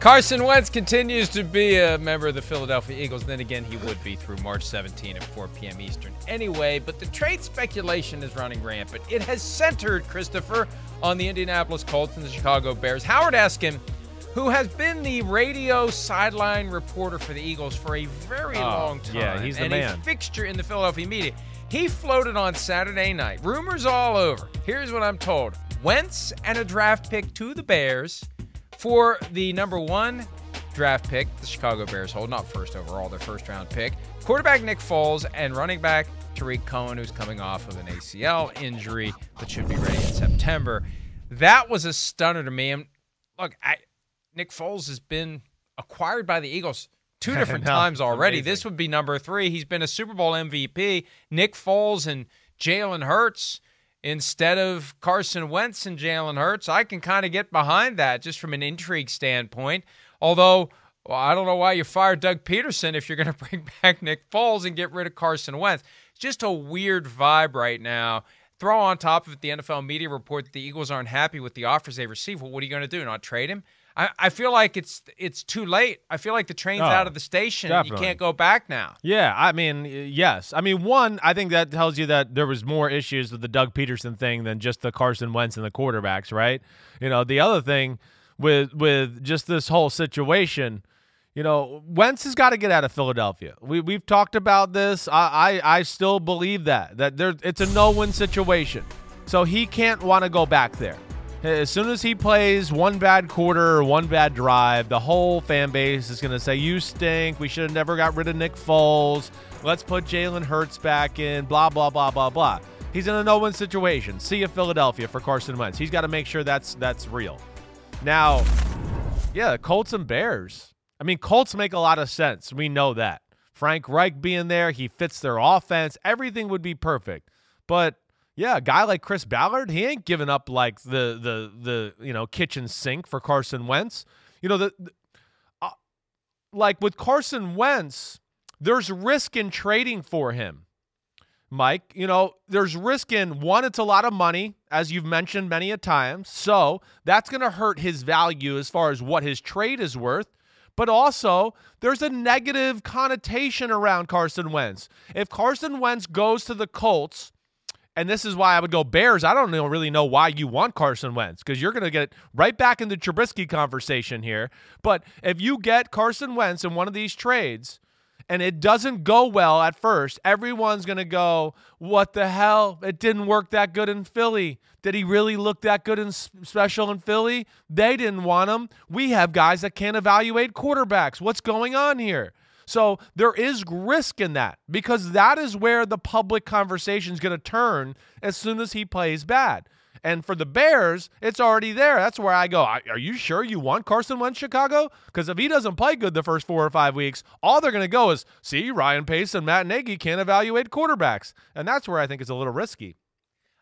Carson Wentz continues to be a member of the Philadelphia Eagles. Then again, he would be through March 17 at 4 p.m. Eastern anyway. But the trade speculation is running rampant. It has centered, Christopher, on the Indianapolis Colts and the Chicago Bears. Howard Eskin, who has been the radio sideline reporter for the Eagles for a very Oh, long time, yeah, he's the and man. a fixture in the Philadelphia media. He floated on Saturday night. Rumors all over. Here's what I'm told Wentz and a draft pick to the Bears for the number one draft pick, the Chicago Bears hold, not first overall, their first round pick. Quarterback Nick Foles and running back Tarik Cohen, who's coming off of an ACL injury, but should be ready in September. That was a stunner to me. And look, I, Nick Foles has been acquired by the Eagles two different know. times already. amazing. This would be number three. He's been a Super Bowl MVP. Nick Foles and Jalen Hurts instead of Carson Wentz and Jalen Hurts. I can kind of get behind that just from an intrigue standpoint. Although, well, I don't know why you fired Doug Pederson if you're going to bring back Nick Foles and get rid of Carson Wentz. It's just a weird vibe right now. Throw on top of it the NFL media report that the Eagles aren't happy with the offers they receive. Well, what are you going to do? Not trade him? I, I feel like it's it's too late. I feel like the train's Oh, out of the station. You can't go back now. Yeah, I mean, yes. I mean, one, I think that tells you that there was more issues with the Doug Pederson thing than just the Carson Wentz and the quarterbacks, right? You know, the other thing with with just this whole situation, you know, Wentz has got to get out of Philadelphia. We we've talked about this. I I, I still believe that that there it's a no win situation, so he can't want to go back there. As soon as he plays one bad quarter one bad drive, the whole fan base is going to say, You stink. We should have never got rid of Nick Foles. Let's put Jalen Hurts back in. Blah, blah, blah, blah, blah. He's in a no win situation. See you, Philadelphia, for Carson Wentz. He's got to make sure that's that's real. Now, yeah, Colts and Bears. I mean, Colts make a lot of sense. We know that. Frank Reich being there, he fits their offense. Everything would be perfect. But yeah, a guy like Chris Ballard, he ain't giving up like the the the you know kitchen sink for Carson Wentz. You know the, the uh, like with Carson Wentz, there's risk in trading for him. Mike, you know, there's risk in one, it's a lot of money, as you've mentioned many a times. So that's going to hurt his value as far as what his trade is worth. But also, there's a negative connotation around Carson Wentz. If Carson Wentz goes to the Colts, and this is why I would go Bears. I don't really know why you want Carson Wentz because you're going to get right back in the Trubisky conversation here. But if you get Carson Wentz in one of these trades, and it doesn't go well at first, everyone's going to go, What the hell? It didn't work that good in Philly. Did he really look that good and special in Philly? They didn't want him. We have guys that can't evaluate quarterbacks. What's going on here? So there is risk in that because that is where the public conversation is going to turn as soon as he plays bad. And for the Bears, it's already there. That's where I go. Are you sure you want Carson Wentz Chicago? Because if he doesn't play good the first four or five weeks, all they're going to go is see Ryan Pace and Matt Nagy can't evaluate quarterbacks, and that's where I think it's a little risky.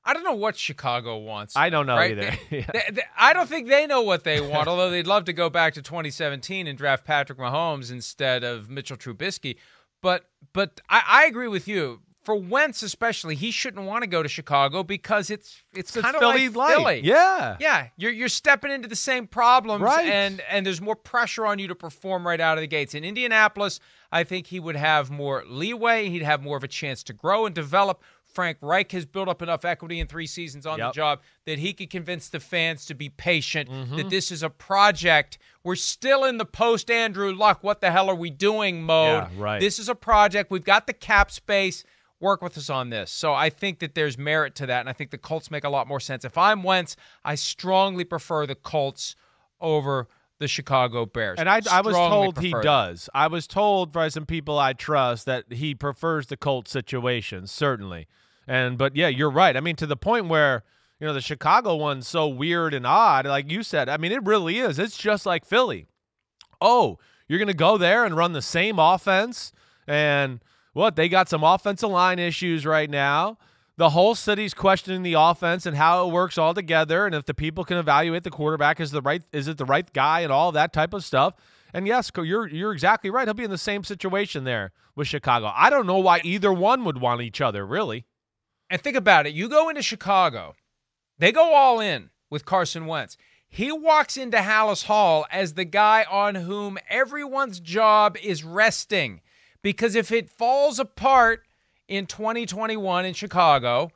I don't know what Chicago wants. I don't know right? either. They, they, they, I don't think they know what they want, although they'd love to go back to 2017 and draft Patrick Mahomes instead of Mitchell Trubisky. But but I, I agree with you for Wentz especially, he shouldn't want to go to Chicago because it's it's, it's kind of like light. Philly. Yeah, yeah. You're you're stepping into the same problems, right. and and there's more pressure on you to perform right out of the gates. In Indianapolis, I think he would have more leeway. He'd have more of a chance to grow and develop. Frank Reich has built up enough equity in three seasons on yep. the job that he could convince the fans to be patient, mm-hmm. that this is a project. We're still in the post Andrew Luck, what the hell are we doing mode. Yeah, right. This is a project. We've got the cap space work with us on this. So I think that there's merit to that, and I think the Colts make a lot more sense. If I'm Wentz, I strongly prefer the Colts over the Chicago Bears. And I, I was told he does. I was told by some people I trust that he prefers the Colts situation, certainly. And but yeah, you're right. I mean, to the point where you know the Chicago one's so weird and odd, like you said. I mean, it really is. It's just like Philly. Oh, you're gonna go there and run the same offense and what they got some offensive line issues right now. The whole city's questioning the offense and how it works all together, and if the people can evaluate the quarterback is the right is it the right guy and all that type of stuff. And yes, you're you're exactly right. He'll be in the same situation there with Chicago. I don't know why either one would want each other, really. And think about it. You go into Chicago, they go all in with Carson Wentz. He walks into Halas Hall as the guy on whom everyone's job is resting. Because if it falls apart in 2021 in Chicago,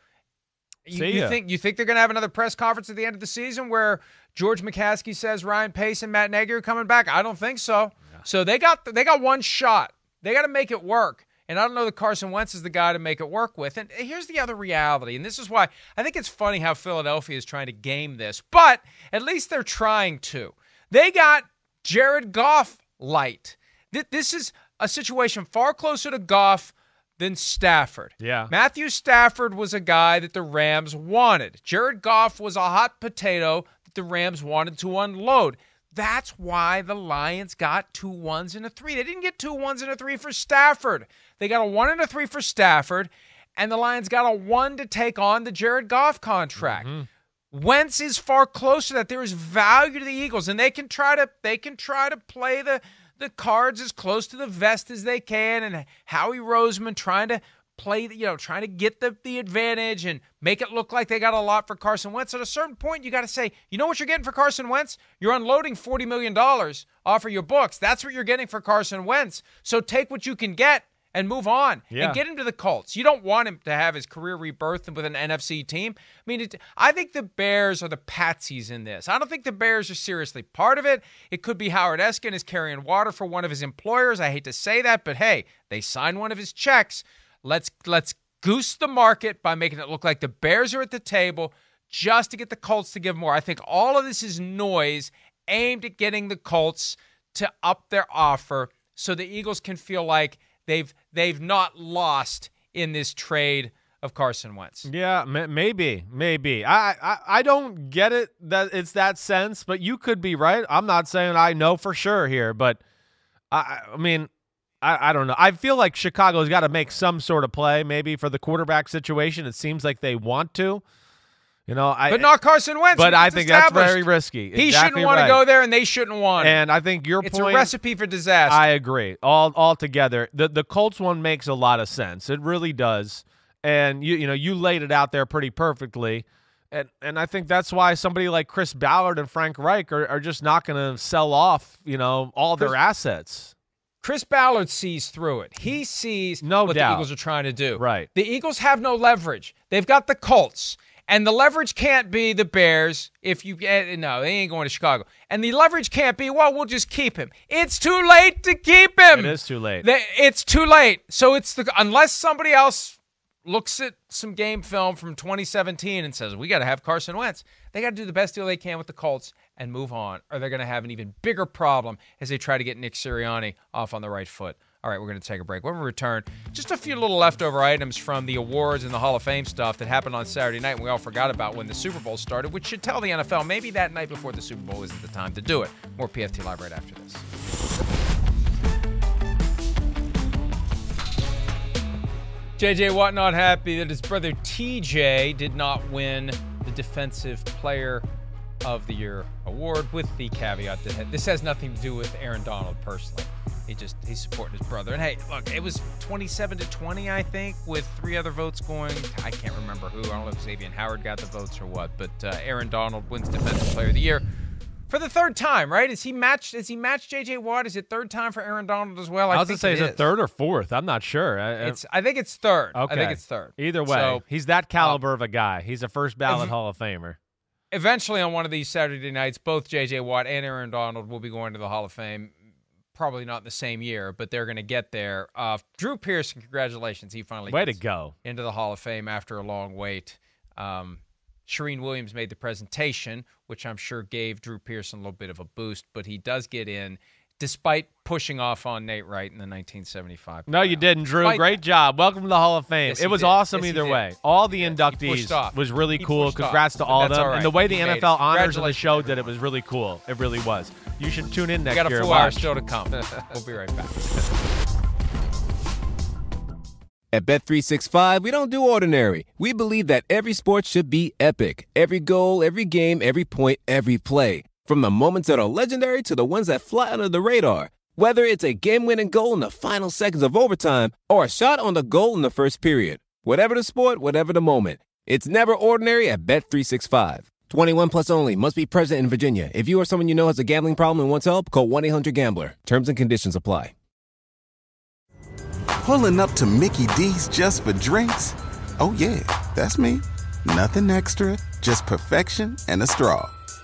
you, you, think you think they're going to have another press conference at the end of the season where George McCaskey says Ryan Pace and Matt Nagy are coming back? I don't think so. Yeah. So they got they got one shot. They got to make it work. And I don't know that Carson Wentz is the guy to make it work with. And here's the other reality, and this is why I think it's funny how Philadelphia is trying to game this, but at least they're trying to. They got Jared Goff light. This is a situation far closer to Goff than Stafford. Yeah. Matthew Stafford was a guy that the Rams wanted. Jared Goff was a hot potato that the Rams wanted to unload. That's why the Lions got two ones and a three. They didn't get two ones and a three for Stafford. They got a one and a three for Stafford, and the Lions got a one to take on the Jared Goff contract. Mm-hmm. Wentz is far closer to that. There is value to the Eagles, and they can try to they can try to play the the cards as close to the vest as they can, and Howie Roseman trying to play, the you know, trying to get the, the advantage and make it look like they got a lot for Carson Wentz. At a certain point, you got to say, you know what you're getting for Carson Wentz? You're unloading $40 million off of your books. That's what you're getting for Carson Wentz. So take what you can get and move on yeah. and get him to the Colts. You don't want him to have his career rebirthed with an NFC team. I mean, it, I think the Bears are the patsies in this. I don't think the Bears are seriously part of it. It could be Howard Eskin is carrying water for one of his employers. I hate to say that, but hey, they signed one of his checks. Let's let's goose the market by making it look like the Bears are at the table. just to get the Colts to give more. I think all of this is noise aimed at getting the Colts to up their offer so the Eagles can feel like they've they've not lost in this trade of Carson Wentz. Yeah, maybe, maybe. I, I I don't get it that it's that sense, but you could be right. I'm not saying I know for sure here, but I I mean, I, I don't know. I feel like Chicago's got to make some sort of play, maybe for the quarterback situation. It seems like they want to. You know, I but not Carson Wentz. But I think that's very risky. He shouldn't want right. to go there, and they shouldn't want. And I think your it's point. a recipe for disaster. I agree. All all together, the the Colts one makes a lot of sense. It really does. And you you know you laid it out there pretty perfectly. And and I think that's why somebody like Chris Ballard and Frank Reich are, are just not going to sell off you know all their Chris- assets. Chris Ballard sees through it. He sees No what doubt. the Eagles are trying to do. Right. The Eagles have no leverage. They've got the Colts. And the leverage can't be the Bears if you get no, they ain't going to Chicago. And the leverage can't be, well, we'll just keep him. It's too late to keep him. It is too late. It's too late. So it's the unless somebody else looks at some game film from 2017 and says we got to have Carson Wentz. They got to do the best deal they can with the Colts and move on, or they're going to have an even bigger problem as they try to get Nick Sirianni off on the right foot. All right, we're going to take a break. When we return, just a few little leftover items from the awards and the Hall of Fame stuff that happened on Saturday night, and we all forgot about when the Super Bowl started, which should tell the NFL maybe that night before the Super Bowl isn't the time to do it. More PFT Live right after this. JJ Watt not happy that his brother TJ did not win the Defensive Player of the Year award, with the caveat that this has nothing to do with Aaron Donald personally. He just he's supporting his brother. And hey, look, it was 27 to 20, I think, with three other votes going. I can't remember who. I don't know if Xavier Howard got the votes or what, but uh, Aaron Donald wins Defensive Player of the Year for the third time. Right? Is he matched? Is he matched JJ Watt? Is it third time for Aaron Donald as well? I was gonna say, it is it third or fourth? I'm not sure. I, I- It's. I think it's third. okay. I think it's third. Either way, So, he's that caliber of a guy. He's a first ballot Hall of Famer. eventually on one of these Saturday nights, both J.J. Watt and Aaron Donald will be going to the Hall of Fame. Probably not in the same year, but they're going to get there. Uh, Drew Pearson, congratulations. He finally Way to go. into the Hall of Fame after a long wait. Um, Shireen Williams made the presentation, which I'm sure gave Drew Pearson a little bit of a boost, but he does get in despite pushing off on Nate Wright in the 1975. No, you didn't, Drew. Despite Great job. Welcome to the Hall of Fame. Yes, it was did. awesome Yes, either did. way. All the He inductees was really He cool. pushed off. Congrats to all of them. all And the right. way the He made it. NFL honors and the Congratulations, show did it was really cool. It really was. You should tune in next year. We next got a year. full and hour watch. still to come. we'll be right back. At Bet365, we don't do ordinary. We believe that every sport should be epic. Every goal, every game, every point, every play. From the moments that are legendary to the ones that fly under the radar. Whether it's a game-winning goal in the final seconds of overtime or a shot on the goal in the first period. Whatever the sport, whatever the moment. It's never ordinary at Bet365. 21 plus only. Must be present in Virginia. If you or someone you know has a gambling problem and wants help, call 1-800-GAMBLER. Terms and conditions apply. Pulling up to Mickey D's just for drinks? Oh, yeah, that's me. Nothing extra, just perfection and a straw.